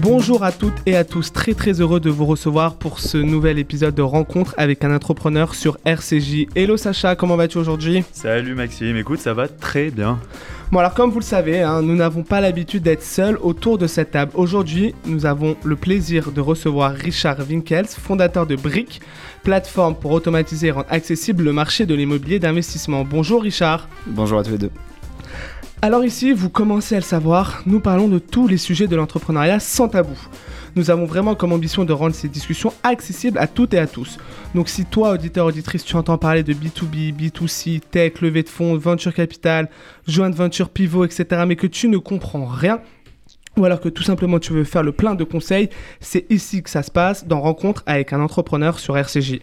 Bonjour à toutes et à tous, très très heureux de vous recevoir pour ce nouvel épisode de rencontre avec un entrepreneur sur RCJ. Hello Sacha, comment vas-tu aujourd'hui? Salut Maxime, écoute, ça va très bien. Bon alors comme vous le savez, hein, nous n'avons pas l'habitude d'être seuls autour de cette table. Aujourd'hui, nous avons le plaisir de recevoir Richard Winkels, fondateur de Brick, plateforme pour automatiser et rendre accessible le marché de l'immobilier d'investissement. Bonjour Richard. Bonjour à tous les deux. Alors ici, vous commencez à le savoir, nous parlons de tous les sujets de l'entrepreneuriat sans tabou. Nous avons vraiment comme ambition de rendre ces discussions accessibles à toutes et à tous. Donc si toi, auditeur, auditrice, tu entends parler de B2B, B2C, tech, levée de fonds, venture capital, joint venture pivot, etc., mais que tu ne comprends rien, ou alors que tout simplement tu veux faire le plein de conseils, c'est ici que ça se passe, dans Rencontre avec un entrepreneur sur RCJ.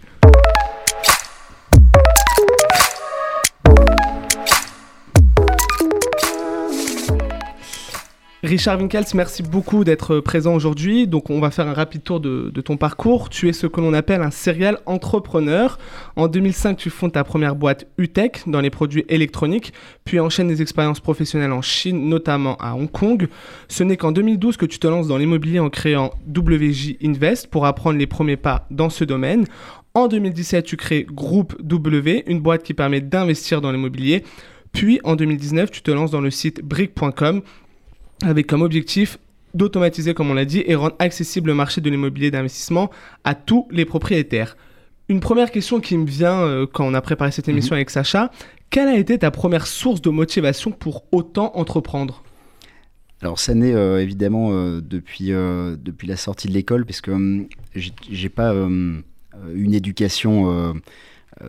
Richard Winkels, merci beaucoup d'être présent aujourd'hui. Donc, on va faire un rapide tour de, ton parcours. Tu es ce que l'on appelle un serial entrepreneur. En 2005, tu fondes ta première boîte UTech dans les produits électroniques, puis enchaînes des expériences professionnelles en Chine, notamment à Hong Kong. Ce n'est qu'en 2012 que tu te lances dans l'immobilier en créant WJ Invest pour apprendre les premiers pas dans ce domaine. En 2017, tu crées Groupe W, une boîte qui permet d'investir dans l'immobilier. Puis en 2019, tu te lances dans le site brick.com avec comme objectif d'automatiser, comme on l'a dit, et rendre accessible le marché de l'immobilier d'investissement à tous les propriétaires. Une première question qui me vient euh, quand on a préparé cette émission mhm. avec Sacha, quelle a été ta première source de motivation pour autant entreprendre? Alors ça naît euh, évidemment euh, depuis, depuis la sortie de l'école, puisque hum, j'ai pas une éducation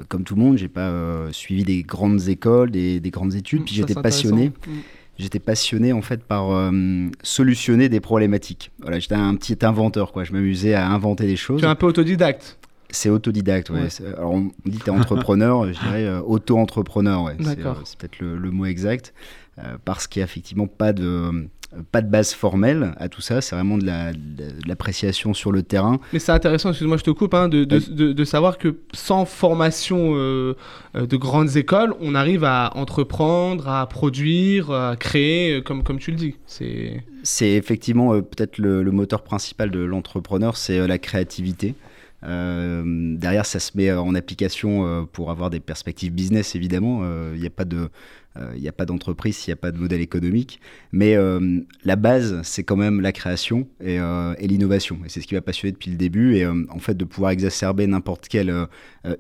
comme tout le monde, j'ai pas suivi des grandes écoles, des, grandes études, puis j'étais passionné. Mm j'étais passionné en fait par euh, solutionner des problématiques. Voilà, j'étais un petit inventeur quoi. Je m'amusais à inventer des choses. Tu es un peu autodidacte. C'est autodidacte, ouais. Alors on dit que tu es entrepreneur, je dirais euh, auto-entrepreneur, ouais. C'est euh, peut-être le, mot exact, parce qu'il n'y a effectivement pas de pas de base formelle à tout ça, c'est vraiment de l'appréciation sur le terrain. Mais c'est intéressant, excuse-moi, je te coupe, hein, de, de, de, savoir que sans formation euh, euh, de grandes écoles, on arrive à entreprendre, à produire, à créer, euh, comme, comme tu le dis. C'est effectivement peut-être le, le, moteur principal de l'entrepreneur, c'est la créativité. derrière, ça se met en application pour avoir des perspectives business, évidemment. Il n'y a pas de il euh, n'y a pas d'entreprise s'il n'y a pas de modèle économique. Mais euh, la base, c'est quand même la création euh, et, l'innovation. Et c'est ce qui m'a passionné depuis le début. Et en fait, de pouvoir exacerber n'importe quelle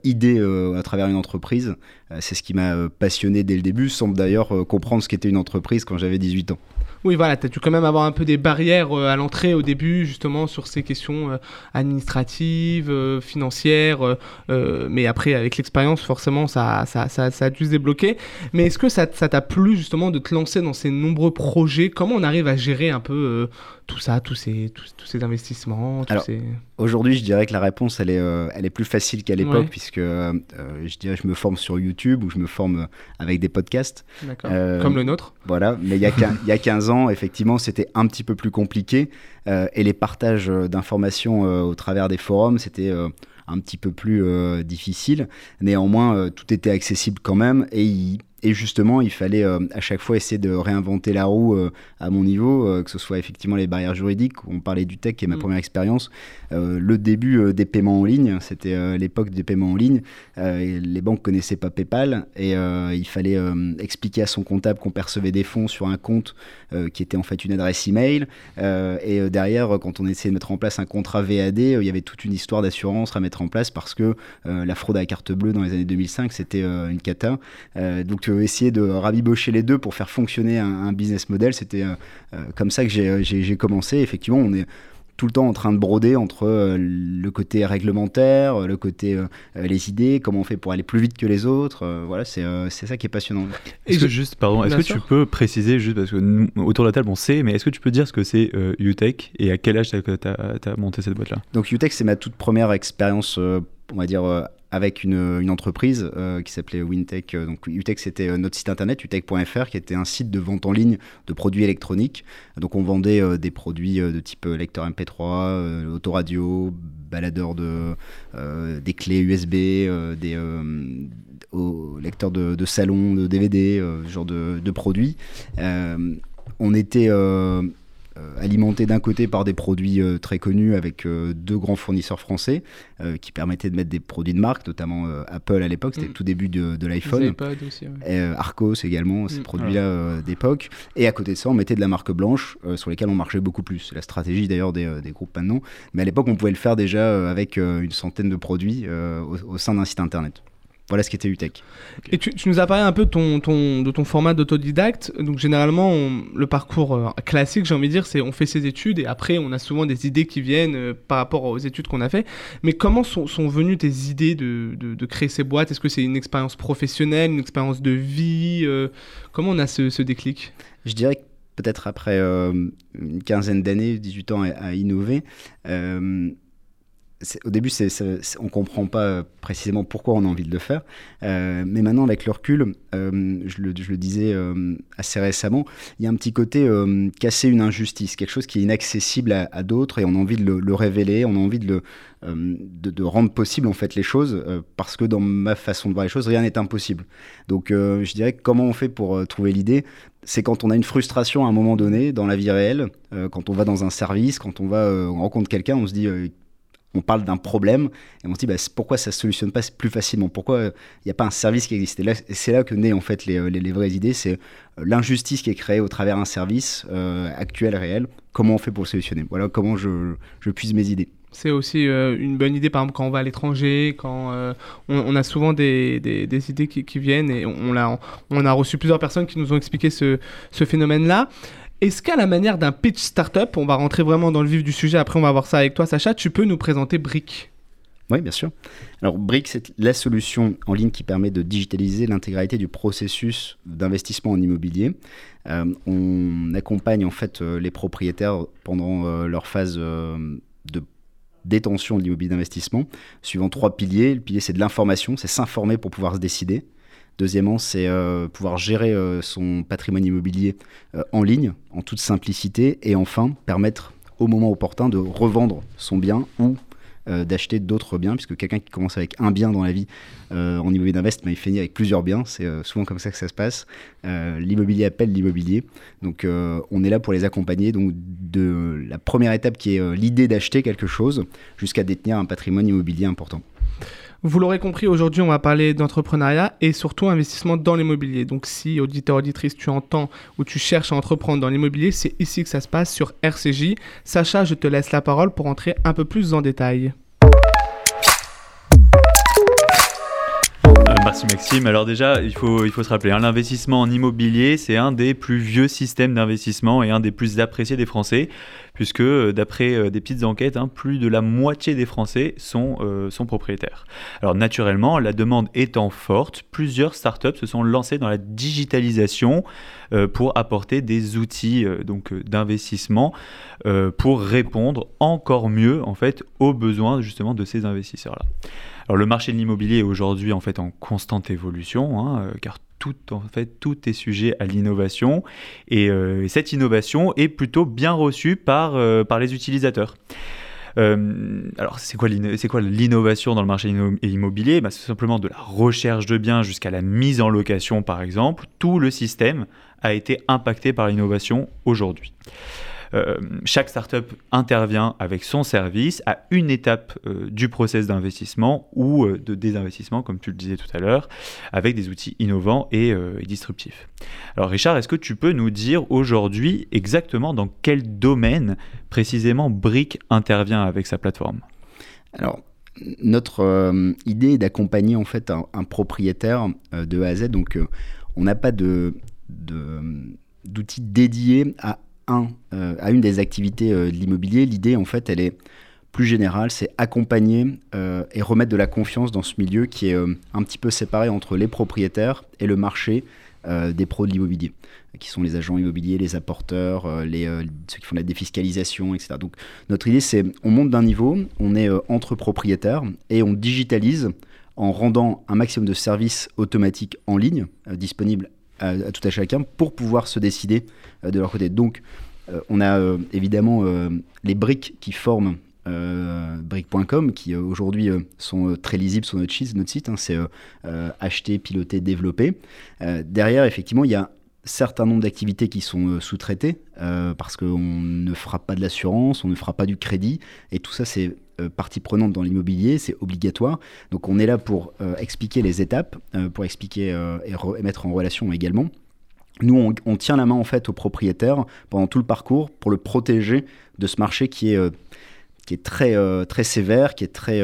idée à travers une entreprise, c'est ce qui m'a passionné dès le début, sans d'ailleurs comprendre ce qu'était une entreprise quand j'avais 18 ans. Oui, voilà, tu as dû quand même avoir un peu des barrières à l'entrée au début, justement, sur ces questions administratives, financières. mais après, avec l'expérience, forcément, ça, ça, ça, ça, a dû se débloquer. Mais est-ce que ça t'a plu justement de te lancer dans ces nombreux projets? Comment on arrive à gérer un peu euh, tout ça, tous ces, tous, ces investissements Aujourd'hui, je dirais que la réponse, elle est, euh, elle est plus facile qu'à l'époque, puisque euh, je dirais je me forme sur YouTube ou je me forme avec des podcasts. Comme le nôtre. Voilà, mais il y, a il y a 15 ans, effectivement, c'était un petit peu plus compliqué. et les partages d'informations au travers des forums, c'était un petit peu plus difficile. Néanmoins, tout était accessible quand même et il et justement, il fallait euh, à chaque fois essayer de réinventer la roue euh, à mon niveau, euh, que ce soit effectivement les barrières juridiques. On parlait du tech, qui est ma mm. première expérience. le début des paiements en ligne, c'était l'époque des paiements en ligne. les banques connaissaient pas PayPal et il fallait expliquer à son comptable qu'on percevait des fonds sur un compte qui était en fait une adresse email. et derrière, quand on essayait de mettre en place un contrat VAD, il y avait toute une histoire d'assurance à mettre en place parce que la fraude à la carte bleue dans les années 2005, c'était une cata. donc essayer de rabibocher les deux pour faire fonctionner un, business model. C'était euh, euh, comme ça que j'ai commencé. Effectivement, on est tout le temps en train de broder entre euh, le côté réglementaire, le côté les idées, comment on fait pour aller plus vite que les autres. voilà, c'est ça qui est passionnant. Est-ce que juste, pardon, est-ce que tu peux préciser juste parce que nous, autour de la table on sait, mais est-ce que tu peux dire ce que c'est UTech et à quel âge tu as, monté cette boîte-là? Donc UTech, c'est ma toute première expérience, on va dire avec une, entreprise qui s'appelait Wintech. donc Utech, c'était notre site internet, utech.fr, qui était un site de vente en ligne de produits électroniques. Donc on vendait des produits de type lecteur MP3, autoradio, baladeur de, des clés USB, des lecteurs de, de, salon, de DVD, ce genre de, de produits. on était euh, alimenté d'un côté par des produits euh, très connus avec euh, deux grands fournisseurs français qui permettaient de mettre des produits de marque, notamment Apple à l'époque, c'était mm. tout début de, de l'iPhone. Arcos également, ces mm. produits-là d'époque. Et à côté de ça, on mettait de la marque blanche sur lesquelles on marchait beaucoup plus. C'est la stratégie d'ailleurs des, des, groupes maintenant. Mais à l'époque, on pouvait le faire déjà avec une centaine de produits au sein d'un site internet. Voilà ce qu'était UTEC. Et tu, nous as parlé un peu de ton, ton, de ton format d'autodidacte. Donc généralement, le parcours euh, classique, j'ai envie de dire, c'est on fait ses études et après on a souvent des idées qui viennent euh, par rapport aux études qu'on a fait. Mais comment sont, sont venues tes idées de, de, créer ces boîtes? Est-ce que c'est une expérience professionnelle, une expérience de vie euh, Comment on a ce, ce déclic? Je dirais que peut-être après une quinzaine d'années, 18 ans à, à innover, au début, on ne comprend pas euh, précisément pourquoi on a envie de le faire. Euh, mais maintenant, avec le recul, euh, je, le, disais assez récemment, il y a un petit côté casser une injustice, quelque chose qui est inaccessible à, d'autres et on a envie de le, révéler, on a envie de, rendre possible en fait les choses parce que dans ma façon de voir les choses, rien n'est impossible. Donc, je dirais comment on fait pour trouver l'idée? C'est quand on a une frustration à un moment donné dans la vie réelle, quand on va dans un service, quand on va on rencontre quelqu'un, on se dit on parle d'un problème et on se dit bah, pourquoi ça se solutionne pas plus facilement? Pourquoi il euh, n'y a pas un service qui existe? Et c'est là que naissent en fait les, les, vraies idées. C'est euh, l'injustice qui est créée au travers d'un service euh, actuel, réel. Comment on fait pour le solutionner? Voilà comment je, je puise mes idées. C'est aussi une bonne idée, par exemple, quand on va à l'étranger, quand on, a souvent des, idées qui, viennent et on, a, reçu plusieurs personnes qui nous ont expliqué ce phénomène-là. Est-ce qu'à la manière d'un pitch startup, on va rentrer vraiment dans le vif du sujet, après on va voir ça avec toi Sacha, tu peux nous présenter Brick? Oui, bien sûr. Alors, Brick, c'est la solution en ligne qui permet de digitaliser l'intégralité du processus d'investissement en immobilier. Euh, on accompagne en fait euh, les propriétaires pendant euh, leur phase de détention de l'immobilier d'investissement, suivant trois piliers. Le pilier, c'est de l'information, c'est s'informer pour pouvoir se décider. Deuxièmement, c'est euh, pouvoir gérer euh, son patrimoine immobilier euh, en ligne, en toute simplicité. Et enfin, permettre au moment opportun de revendre son bien ou d'acheter d'autres biens, puisque quelqu'un qui commence avec un bien dans la vie en immobilier d'investissement, il finit avec plusieurs biens. C'est souvent comme ça que ça se passe. l'immobilier appelle l'immobilier. Donc on est là pour les accompagner. Donc de la première étape qui est l'idée d'acheter quelque chose jusqu'à détenir un patrimoine immobilier important. Vous l'aurez compris, aujourd'hui, on va parler d'entrepreneuriat et surtout investissement dans l'immobilier. Donc, si, auditeur, auditrice, tu entends ou tu cherches à entreprendre dans l'immobilier, c'est ici que ça se passe sur RCJ. Sacha, je te laisse la parole pour entrer un peu plus en détail. Merci Maxime. Alors déjà, il faut, se rappeler, hein, l'investissement en immobilier, c'est un des plus vieux systèmes d'investissement et un des plus appréciés des Français puisque euh, d'après euh, des petites enquêtes, hein, plus de la moitié des Français sont, euh, sont propriétaires. Alors naturellement, la demande étant forte, plusieurs startups se sont lancées dans la digitalisation pour apporter des outils donc d'investissement pour répondre encore mieux en fait aux besoins justement de ces investisseurs-là. Alors le marché de l'immobilier est aujourd'hui en fait en constante évolution, hein, car tout, en fait, tout est sujet à l'innovation et euh, cette innovation est plutôt bien reçue par, euh, par les utilisateurs. Euh, alors, c'est quoi l'innovation dans le marché immobilier? Bah, C'est simplement de la recherche de biens jusqu'à la mise en location, par exemple. Tout le système a été impacté par l'innovation aujourd'hui. Euh, chaque startup intervient avec son service à une étape euh, du process d'investissement ou euh, de désinvestissement, comme tu le disais tout à l'heure, avec des outils innovants et, disruptifs. Alors Richard, est-ce que tu peux nous dire aujourd'hui exactement dans quel domaine précisément Brick intervient avec sa plateforme? Alors, notre idée est d'accompagner en fait un, propriétaire de A à Z. Donc, on n'a pas d'outils dédiés à euh, à une des activités euh, de l'immobilier. L'idée, en fait, elle est plus générale, c'est accompagner euh, et remettre de la confiance dans ce milieu qui est un petit peu séparé entre les propriétaires et le marché des pros de l'immobilier, qui sont les agents immobiliers, les apporteurs, les, ceux qui font la défiscalisation, etc. Donc notre idée, c'est on monte d'un niveau, on est entre propriétaires et on digitalise en rendant un maximum de services automatiques en ligne disponibles à, tout à chacun pour pouvoir se décider de leur côté. Donc, on a évidemment les briques qui forment brick.com qui aujourd'hui sont très lisibles sur notre site. Notre site hein, c'est acheter, piloter, développer. derrière, effectivement, il y a certain nombre d'activités qui sont euh, sous-traitées euh, parce qu'on ne fera pas de l'assurance, on ne fera pas du crédit et tout ça c'est euh, partie prenante dans l'immobilier, c'est obligatoire. Donc on est là pour expliquer les étapes, pour expliquer et, mettre en relation également. Nous, on, tient la main en fait au propriétaire pendant tout le parcours pour le protéger de ce marché qui est qui est très, très sévère, qui est très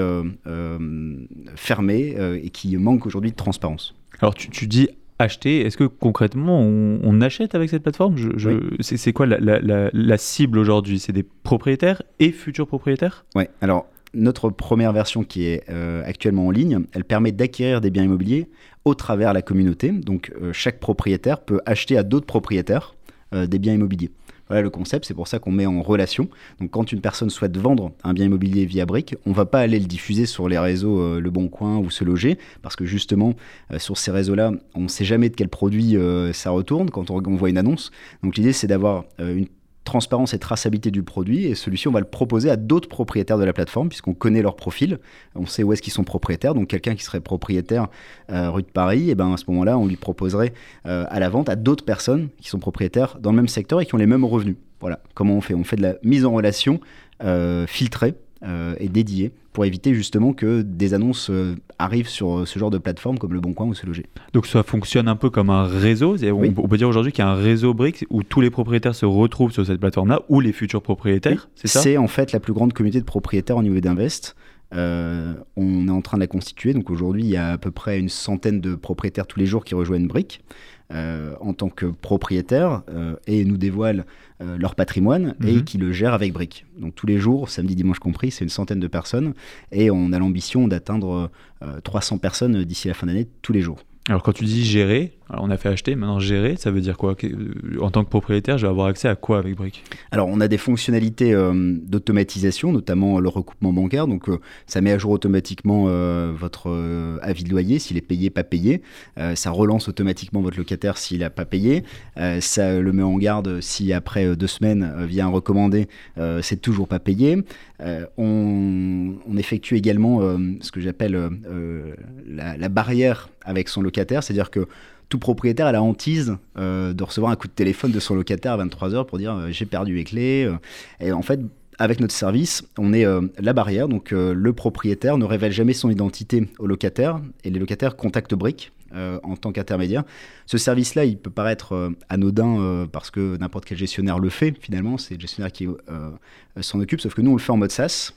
fermé et qui manque aujourd'hui de transparence. Alors tu, tu dis acheter. Est-ce que concrètement, on, achète avec cette plateforme je, C'est quoi la, cible aujourd'hui? C'est des propriétaires et futurs propriétaires? Oui, alors notre première version qui est euh, actuellement en ligne, elle permet d'acquérir des biens immobiliers au travers la communauté. Donc euh, chaque propriétaire peut acheter à d'autres propriétaires euh, des biens immobiliers. Voilà le concept, c'est pour ça qu'on met en relation. Donc quand une personne souhaite vendre un bien immobilier via Brick, on va pas aller le diffuser sur les réseaux euh, Le Bon Coin ou Se Loger, parce que justement, euh, sur ces réseaux-là, on ne sait jamais de quel produit euh, ça retourne quand on, on, voit une annonce. Donc l'idée, c'est d'avoir une transparence et traçabilité du produit. Et celui-ci, on va le proposer à d'autres propriétaires de la plateforme, puisqu'on connaît leur profil, on sait où est-ce qu'ils sont propriétaires. Donc quelqu'un qui serait propriétaire euh, rue de Paris, et ben à ce moment-là, on lui proposerait euh, à la vente à d'autres personnes qui sont propriétaires dans le même secteur et qui ont les mêmes revenus. Voilà comment on fait? On fait de la mise en relation euh, filtrée et dédié pour éviter justement que des annonces euh, arrivent sur euh, ce genre de plateforme comme Le Bon Coin ou Se Loger. Donc ça fonctionne un peu comme un réseau. On, peut dire aujourd'hui qu'il y a un réseau BRICS où tous les propriétaires se retrouvent sur cette plateforme-là ou les futurs propriétaires. C'est ça? C'est en fait la plus grande communauté de propriétaires au niveau d'Invest. on est en train de la constituer. Donc aujourd'hui, il y a à peu près une centaine de propriétaires tous les jours qui rejoignent Brick. Euh, en tant que propriétaire euh, et nous dévoilent euh, leur patrimoine et mhm. qui le gèrent avec Brick. Donc tous les jours, samedi, dimanche compris, c'est une centaine de personnes et on a l'ambition d'atteindre 300 personnes d'ici la fin d'année tous les jours. Alors quand tu dis gérer, on a fait acheter, maintenant gérer, ça veut dire quoi euh, En tant que propriétaire, je vais avoir accès à quoi avec Brick? Alors on a des fonctionnalités euh, d'automatisation, notamment le recoupement bancaire. Donc euh, ça met à jour automatiquement votre avis de loyer s'il est payé, pas payé. ça relance automatiquement votre locataire s'il n'a pas payé. ça le met en garde si après deux semaines vient recommander, c'est toujours pas payé. On, effectue également ce que j'appelle la barrière avec son locataire, c'est-à-dire que tout propriétaire a la hantise euh, de recevoir un coup de téléphone de son locataire à 23h pour dire euh, j'ai perdu les clés. Euh. et en fait, avec notre service, on est la barrière. Donc le propriétaire ne révèle jamais son identité au locataire et les locataires contactent Brick. en tant qu'intermédiaire. Ce service-là, il peut paraître anodin parce que n'importe quel gestionnaire le fait, finalement, c'est le gestionnaire qui s'en occupe, sauf que nous, on le fait en mode SaaS,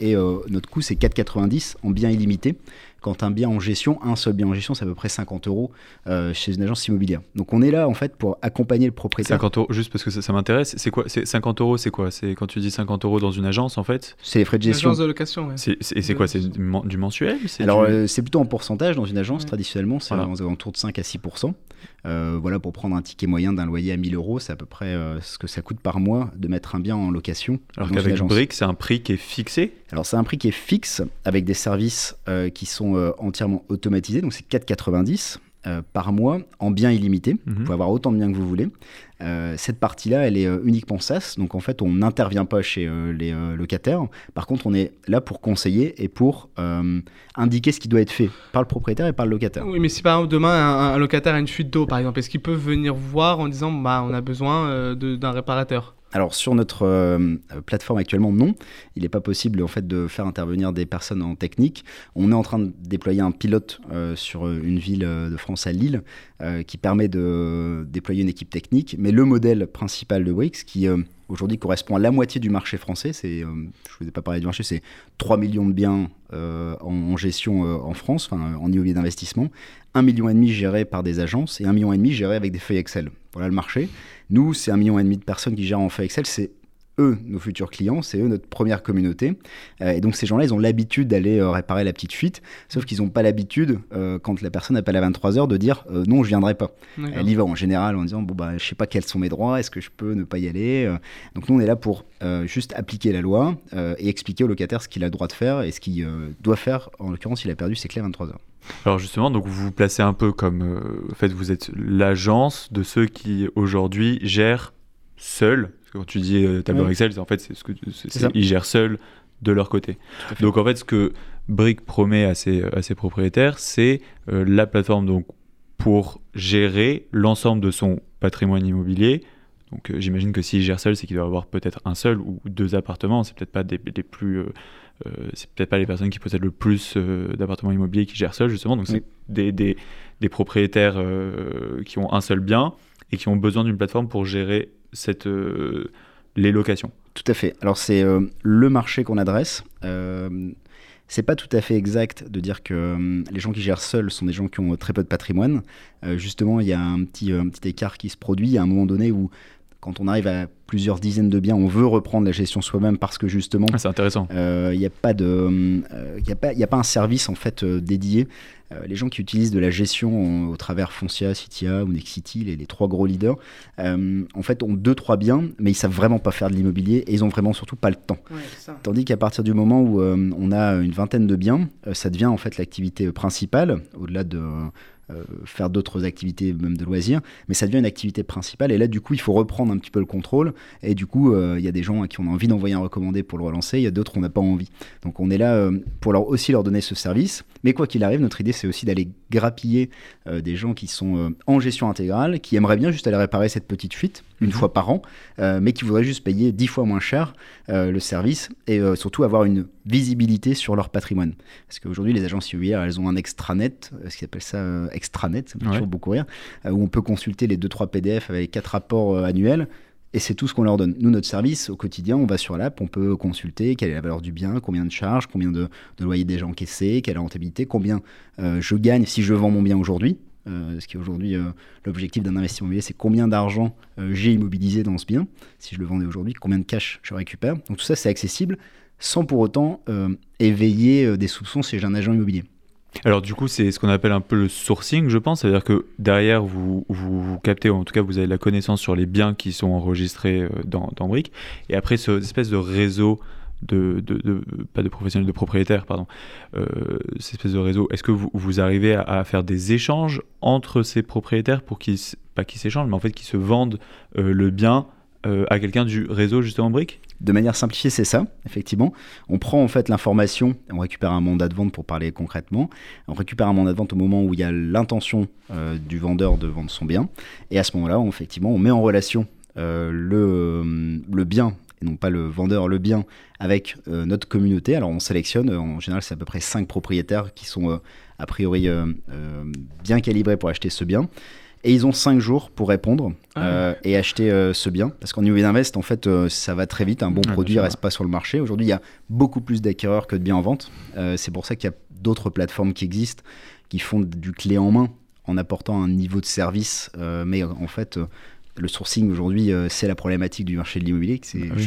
et notre coût, c'est 4,90 en bien illimité quand un bien en gestion, un seul bien en gestion, c'est à peu près 50 euros euh, chez une agence immobilière. Donc on est là en fait pour accompagner le propriétaire. 50 euros, juste parce que ça, m'intéresse, c'est quoi c'est 50 euros, c'est quoi? C'est quand tu dis 50 euros dans une agence en fait? C'est les frais de gestion. Agence de location. Ouais. Et c'est quoi? C'est du mensuel? Alors euh, c'est plutôt en pourcentage dans une agence traditionnellement, c'est voilà. aux alentours de 5 à 6 euh, voilà, pour prendre un ticket moyen d'un loyer à 1000 euros, c'est à peu près ce que ça coûte par mois de mettre un bien en location. Alors qu'avec Brick, c'est un prix qui est fixé? Alors c'est un prix qui est fixe avec des services qui sont euh, entièrement automatisé, donc c'est 4,90 euh, par mois en biens illimités. Vous mhm. pouvez avoir autant de biens que vous voulez. Euh, cette partie-là, elle est uniquement SaaS, donc en fait, on n'intervient pas chez les locataires. Par contre, on est là pour conseiller et pour indiquer ce qui doit être fait par le propriétaire et par le locataire. Oui, mais si par exemple demain un, locataire a une fuite d'eau, par exemple, est-ce qu'il peut venir voir en disant bah, on a besoin d'un réparateur? Alors sur notre euh, plateforme actuellement, non. Il n'est pas possible en fait de faire intervenir des personnes en technique. On est en train de déployer un pilote euh, sur une ville de France à Lille euh, qui permet de déployer une équipe technique. Mais le modèle principal de Wix, qui aujourd'hui correspond à la moitié du marché français, c'est, je ne vous ai pas parlé du marché, c'est 3 millions de biens en, gestion en France, en immobilier d'investissement, 1,5 million gérés par des agences et 1,5 million gérés avec des feuilles Excel. Voilà le marché. Nous, c'est un million et demi de personnes qui gèrent en feuille Excel. C'est eux nos futurs clients, c'est eux notre première communauté. Euh, et donc ces gens-là, ils ont l'habitude d'aller euh, réparer la petite fuite, sauf qu'ils n'ont pas l'habitude, euh, quand la personne appelle à 23h, de dire non, je viendrai pas. Elle y va en général en disant bon bah je sais pas quels sont mes droits, est-ce que je peux ne pas y aller. Donc nous on est là pour juste appliquer la loi et expliquer au locataire ce qu'il a le droit de faire et ce qu'il doit faire. En l'occurrence, il a perdu ses clés à 23h. Alors justement, donc vous vous placez un peu comme, en fait, vous êtes l'agence de ceux qui aujourd'hui gèrent seuls quand tu dis euh, tableur Excel, en fait, c'est ce que ils gèrent seuls de leur côté. Donc en fait, ce que Brick promet à ses, à ses propriétaires, c'est euh, la plateforme donc pour gérer l'ensemble de son patrimoine immobilier. Donc euh, j'imagine que s'il gère seul, c'est qu'il doit avoir peut-être un seul ou deux appartements. C'est peut-être pas des, plus, c'est peut-être pas les personnes qui possèdent le plus d'appartements immobiliers qui gèrent seul justement. Donc c'est des, des, des, propriétaires qui ont un seul bien et qui ont besoin d'une plateforme pour gérer cette, euh, les locations. Tout à fait. Alors c'est euh, le marché qu'on adresse. Euh, c'est pas tout à fait exact de dire que les gens qui gèrent seuls sont des gens qui ont très peu de patrimoine. justement, il y a un petit, un petit écart qui se produit à un moment donné où quand on arrive à plusieurs dizaines de biens, on veut reprendre la gestion soi-même parce que justement, ah, c'est intéressant. Il n'y a pas de, il a pas, il a pas un service en fait dédié. Euh, les gens qui utilisent de la gestion au travers Foncia, Citia ou Nexity, les, les trois gros leaders, euh, en fait, ont deux, trois biens, mais ils savent vraiment pas faire de l'immobilier et ils ont vraiment surtout pas le temps. Tandis qu'à partir du moment où euh, on a une vingtaine de biens, ça devient en fait l'activité principale, au-delà de euh, faire d'autres activités, même de loisirs, mais ça devient une activité principale. Et là, du coup, il faut reprendre un petit peu le contrôle. Et du coup, euh, il y a des gens à qui on a envie d'envoyer un recommandé pour le relancer, il y a d'autres on n'a pas envie. Donc on est là euh, pour leur, aussi leur donner ce service. Mais quoi qu'il arrive, notre idée, c'est aussi d'aller grappiller des gens qui sont en gestion intégrale, qui aimeraient bien juste aller réparer cette petite fuite une mhm. fois par an, mais qui voudraient juste payer dix fois moins cher le service et surtout avoir une visibilité sur leur patrimoine. Parce qu'aujourd'hui, les agences immobilières, elles ont un extranet, ce qu'ils appellent ça extranet, ça me fait toujours beaucoup rire, euh, où on peut consulter les 2-3 PDF avec 4 rapports euh, annuels. Et c'est tout ce qu'on leur donne. Nous, notre service, au quotidien, on va sur l'app, on peut consulter quelle est la valeur du bien, combien de charges, combien de, loyers déjà encaissés, quelle est la rentabilité, combien euh, je gagne si je vends mon bien aujourd'hui. ce qui est aujourd'hui l'objectif d'un investissement immobilier, c'est combien d'argent j'ai immobilisé dans ce bien. Si je le vendais aujourd'hui, combien de cash je récupère. Donc tout ça, c'est accessible sans pour autant éveiller des soupçons si j'ai un agent immobilier. Alors du coup, c'est ce qu'on appelle un peu le sourcing, je pense. C'est-à-dire que derrière, vous, vous, captez, ou en tout cas, vous avez la connaissance sur les biens qui sont enregistrés euh, dans, dans. Et après, cette espèce de réseau de, de, pas de professionnels, de propriétaires, pardon, euh, cette espèce de réseau, est-ce que vous, vous arrivez à, faire des échanges entre ces propriétaires pour qu'ils, pas qu'ils s'échangent, mais en fait qu'ils se vendent euh, le bien à quelqu'un du réseau justement Brick? De manière simplifiée, c'est ça, effectivement. On prend en fait l'information, on récupère un mandat de vente pour parler concrètement. On récupère un mandat de vente au moment où il y a l'intention euh, du vendeur de vendre son bien. Et à ce moment-là, effectivement, on met en relation euh, le, bien et non pas le vendeur, le bien, avec euh, notre communauté. Alors on sélectionne, en général c'est à peu près 5 propriétaires qui sont a priori bien calibrés pour acheter ce bien. Et ils ont 5 jours pour répondre ah euh, et acheter euh, ce bien. Parce qu'en New Invest, en fait, euh, ça va très vite. Un bon produit ne reste pas sur le marché. Aujourd'hui, il y a beaucoup plus d'acquéreurs que de biens en vente. c'est pour ça qu'il y a d'autres plateformes qui existent, qui font du clé en main en apportant un niveau de service. mais en fait, le sourcing aujourd'hui, c'est la problématique du marché de l'immobilier. C'est, ah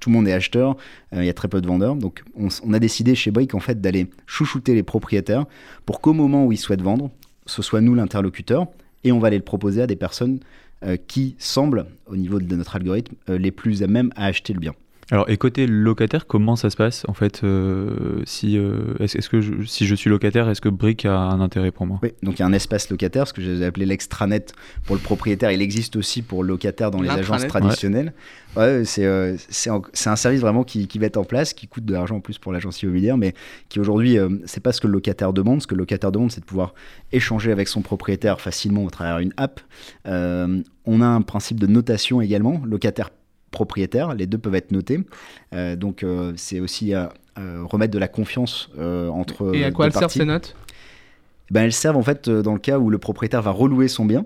tout le monde est acheteur, il y a très peu de vendeurs. Donc on, on a décidé chez Brick en fait d'aller chouchouter les propriétaires pour qu'au moment où ils souhaitent vendre, ce soit nous l'interlocuteur et on va aller le proposer à des personnes euh, qui semblent, au niveau de notre algorithme, euh, les plus à même à acheter le bien. Alors, et côté locataire, comment ça se passe en fait euh, si, est-ce, que je, si je suis locataire, est-ce que Brick a un intérêt pour moi? Oui, donc il y a un espace locataire, ce que j'ai appelé l'extranet pour le propriétaire. Il existe aussi pour le locataire dans les agences traditionnelles. Ouais, c'est, euh, c'est, un service vraiment qui, qui, va être en place, qui coûte de l'argent en plus pour l'agence immobilière, mais qui aujourd'hui, euh, c'est pas ce que le locataire demande. Ce que le locataire demande, c'est de pouvoir échanger avec son propriétaire facilement au travers d'une app. Euh, on a un principe de notation également, locataire propriétaire, les deux peuvent être notés. donc c'est aussi remettre de la confiance entre. Et à quoi elles servent ces notes? Ben, Elles servent en fait dans le cas où le propriétaire va relouer son bien.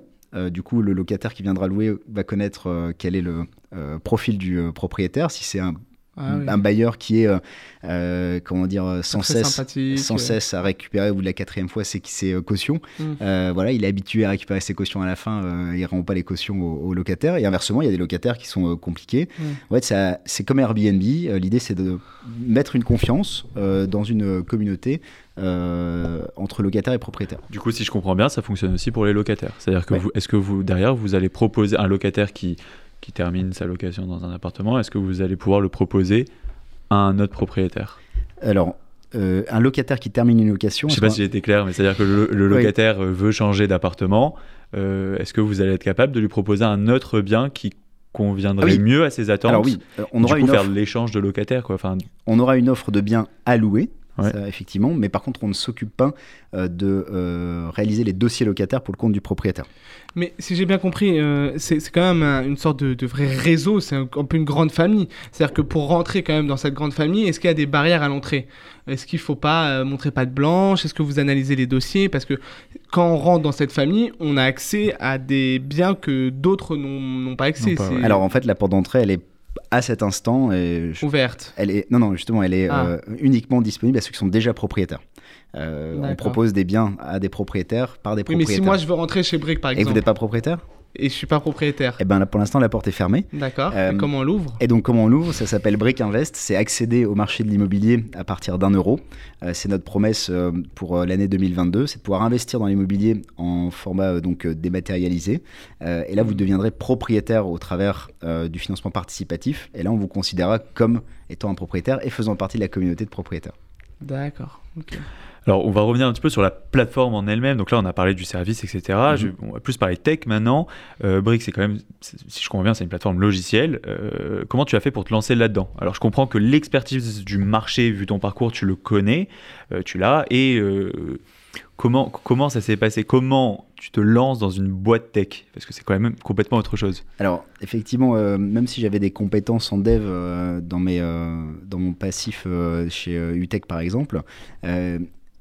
du coup, le locataire qui viendra louer va connaître quel est le, euh, profil du euh, propriétaire, si c'est un ah un bailleur qui est, euh, euh, comment dire, sans cesse, sans cesse à récupérer, ou la quatrième fois, c'est ses cautions. Mm. voilà, il est habitué à récupérer ses cautions à la fin, il ne rend pas les cautions aux, locataires. Et inversement, il y a des locataires qui sont compliqués. Mm. c'est comme Airbnb. L'idée, c'est de mettre une confiance dans une communauté entre locataires et propriétaires. Du coup, si je comprends bien, ça fonctionne aussi pour les locataires. C'est-à-dire que est-ce que vous derrière, vous allez proposer un locataire qui qui termine sa location dans un appartement, est-ce que vous allez pouvoir le proposer à un autre propriétaire? Alors, euh, un locataire qui termine une location. Je ne sais pas si j'ai été clair, mais c'est-à-dire que le, locataire veut changer d'appartement. Euh, est-ce que vous allez être capable de lui proposer un autre bien qui conviendrait ah mieux à ses attentes Alors oui, euh, on aura du coup, faire l'échange de locataires. Quoi. Enfin... On aura une offre de biens effectivement. Mais par contre, on ne s'occupe pas euh, de euh, réaliser les dossiers locataires pour le compte du propriétaire. Mais si j'ai bien compris, euh, c'est quand même une sorte de, vrai réseau, c'est un, peu une grande famille. C'est-à-dire que pour rentrer quand même dans cette grande famille, est-ce qu'il y a des barrières à l'entrée? Est-ce qu'il ne faut pas montrer pas de blanche? Est-ce que vous analysez les dossiers? Parce que quand on rentre dans cette famille, on a accès à des biens que d'autres n'ont pas accès. Alors en fait, la porte d'entrée, elle est à cet instant. Et Ouverte. Elle est, non, non, justement, elle est ah. euh, uniquement disponible à ceux qui sont déjà propriétaires. Euh, on propose des biens à des propriétaires par des propriétaires. mais si moi je veux rentrer chez Brick par exemple. Et vous n'êtes pas propriétaire? Et je suis pas propriétaire. Et eh ben là, pour l'instant, la porte est fermée. D'accord. Euh, comment on l'ouvre? Et donc, comment on l'ouvre? Ça s'appelle Brick Invest. C'est accéder au marché de l'immobilier à partir d'un euro. Euh, c'est notre promesse euh, pour l'année 2022, c'est de pouvoir investir dans l'immobilier en format donc dématérialisé. et là, vous deviendrez propriétaire au travers du financement participatif. Et là, on vous considérera comme étant un propriétaire et faisant partie de la communauté de propriétaires. D'accord. ok. Alors, on va revenir un petit peu sur la plateforme en elle-même. Donc là, on a parlé du service, etc. Mhm. on va plus parler tech maintenant. Euh, Brick, c'est quand même, si je comprends bien, c'est une plateforme logicielle. Euh, comment tu as fait pour te lancer là-dedans? Alors, je comprends que l'expertise du marché, vu ton parcours, tu le connais, euh, tu l'as. Et euh, comment, comment ça s'est passé? Comment tu te lances dans une boîte tech? Parce que c'est quand même complètement autre chose. Alors, effectivement, même si j'avais des compétences en dev dans, mes, dans mon passif chez UTech, par exemple,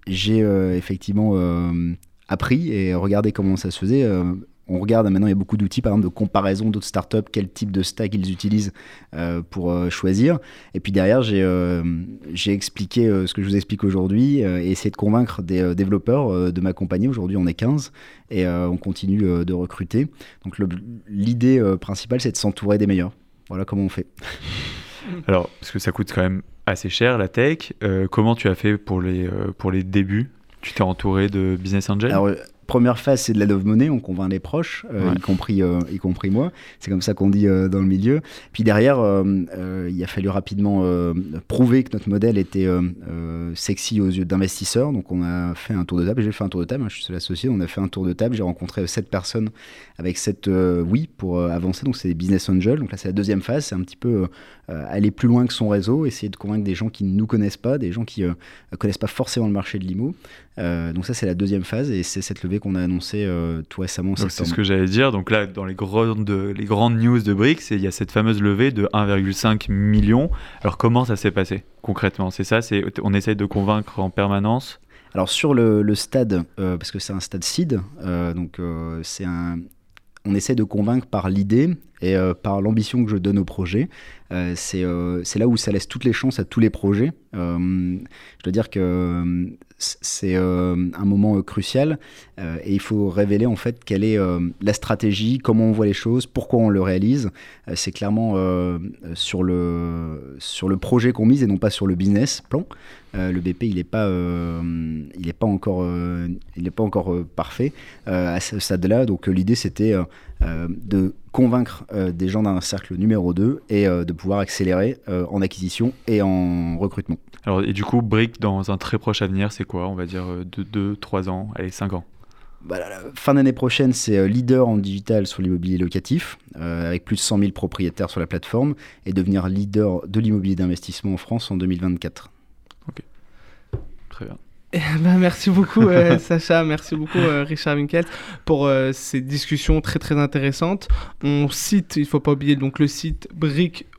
j'ai euh, effectivement euh, appris et regardé comment ça se faisait euh, on regarde maintenant, il y a beaucoup d'outils, par exemple, de comparaison d'autres startups, quel type de stack ils utilisent pour choisir. Et puis derrière, j'ai expliqué ce que je vous explique aujourd'hui et essayé de convaincre des développeurs de m'accompagner. Aujourd'hui, on est 15 et on continue de recruter. Donc l'idée principale, c'est de s'entourer des meilleurs. Voilà comment on fait. Alors, parce que ça coûte quand même assez cher la tech. Euh, comment tu as fait pour les, euh, pour les débuts? Tu t'es entouré de business angels première phase, c'est de la love money, on convainc les proches, euh, y, compris, y compris moi. C'est comme ça qu'on dit dans le milieu. Puis derrière, il a fallu rapidement prouver que notre modèle était sexy aux yeux d'investisseurs. Donc on a fait un tour de table, j'ai fait un tour de table, hein, je suis seul associé, on a fait un tour de table, j'ai rencontré sept personnes avec cette oui pour avancer. Donc c'est des business angels. Donc là, c'est la deuxième phase, c'est un petit peu euh, aller plus loin que son réseau, essayer de convaincre des gens qui ne nous connaissent pas, des gens qui ne euh, connaissent pas forcément le marché de l'IMO. Euh, donc ça, c'est la deuxième phase et c'est cette levée qu'on a annoncée tout récemment. C'est ce que j'allais dire. Donc là, dans les grandes, les grandes news de BRICS, il y a cette fameuse levée de 1,5 million. Alors comment ça s'est passé concrètement? C'est ça c'est, On essaye de convaincre en permanence? Alors sur le, stade, parce que c'est un stade seed, donc c'est un, on essaie de convaincre par l'idée et par l'ambition que je donne au projet. Euh, euh, c'est là où ça laisse toutes les chances à tous les projets. Euh, je dois dire que c'est un moment crucial et il faut révéler en fait quelle est la stratégie, comment on voit les choses, pourquoi on le réalise. c'est clairement sur, le, sur le projet qu'on mise et non pas sur le business plan. le BP, il n'est pas, pas encore, il est pas encore parfait à ce stade-là. Donc l'idée, c'était de convaincre des gens d'un cercle numéro 2 et de pouvoir accélérer euh, en acquisition et en recrutement. Alors, et du coup, Brick, dans un très proche avenir, c'est quoi On va dire 2, 3 ans, allez, 5 ans? Bah, la fin d'année prochaine, c'est euh, leader en digital sur l'immobilier locatif, euh, avec plus de 100 000 propriétaires sur la plateforme, et devenir leader de l'immobilier d'investissement en France en 2024. Ok, très bien. Eh ben, merci beaucoup euh, Sacha, merci beaucoup euh, Richard Winkelt pour euh, ces discussions très très intéressantes. On cite, il faut pas oublier donc le site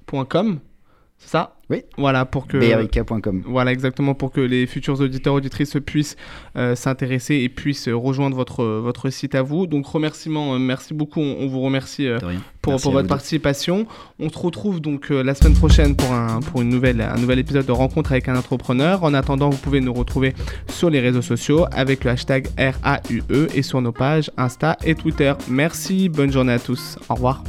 brick.com. C'est ça? Oui. Voilà, pour que. BRIK.com. Voilà, exactement, pour que les futurs auditeurs, auditrices puissent euh, s'intéresser et puissent rejoindre votre, votre site à vous. Donc, remerciement, euh, merci beaucoup. On, vous remercie euh, pour, pour votre participation. On se retrouve donc la semaine prochaine pour, un, pour une nouvelle, un nouvel épisode de Rencontre avec un entrepreneur. En attendant, vous pouvez nous retrouver sur les réseaux sociaux avec le hashtag RAUE et sur nos pages Insta et Twitter. Merci, bonne journée à tous. Au revoir.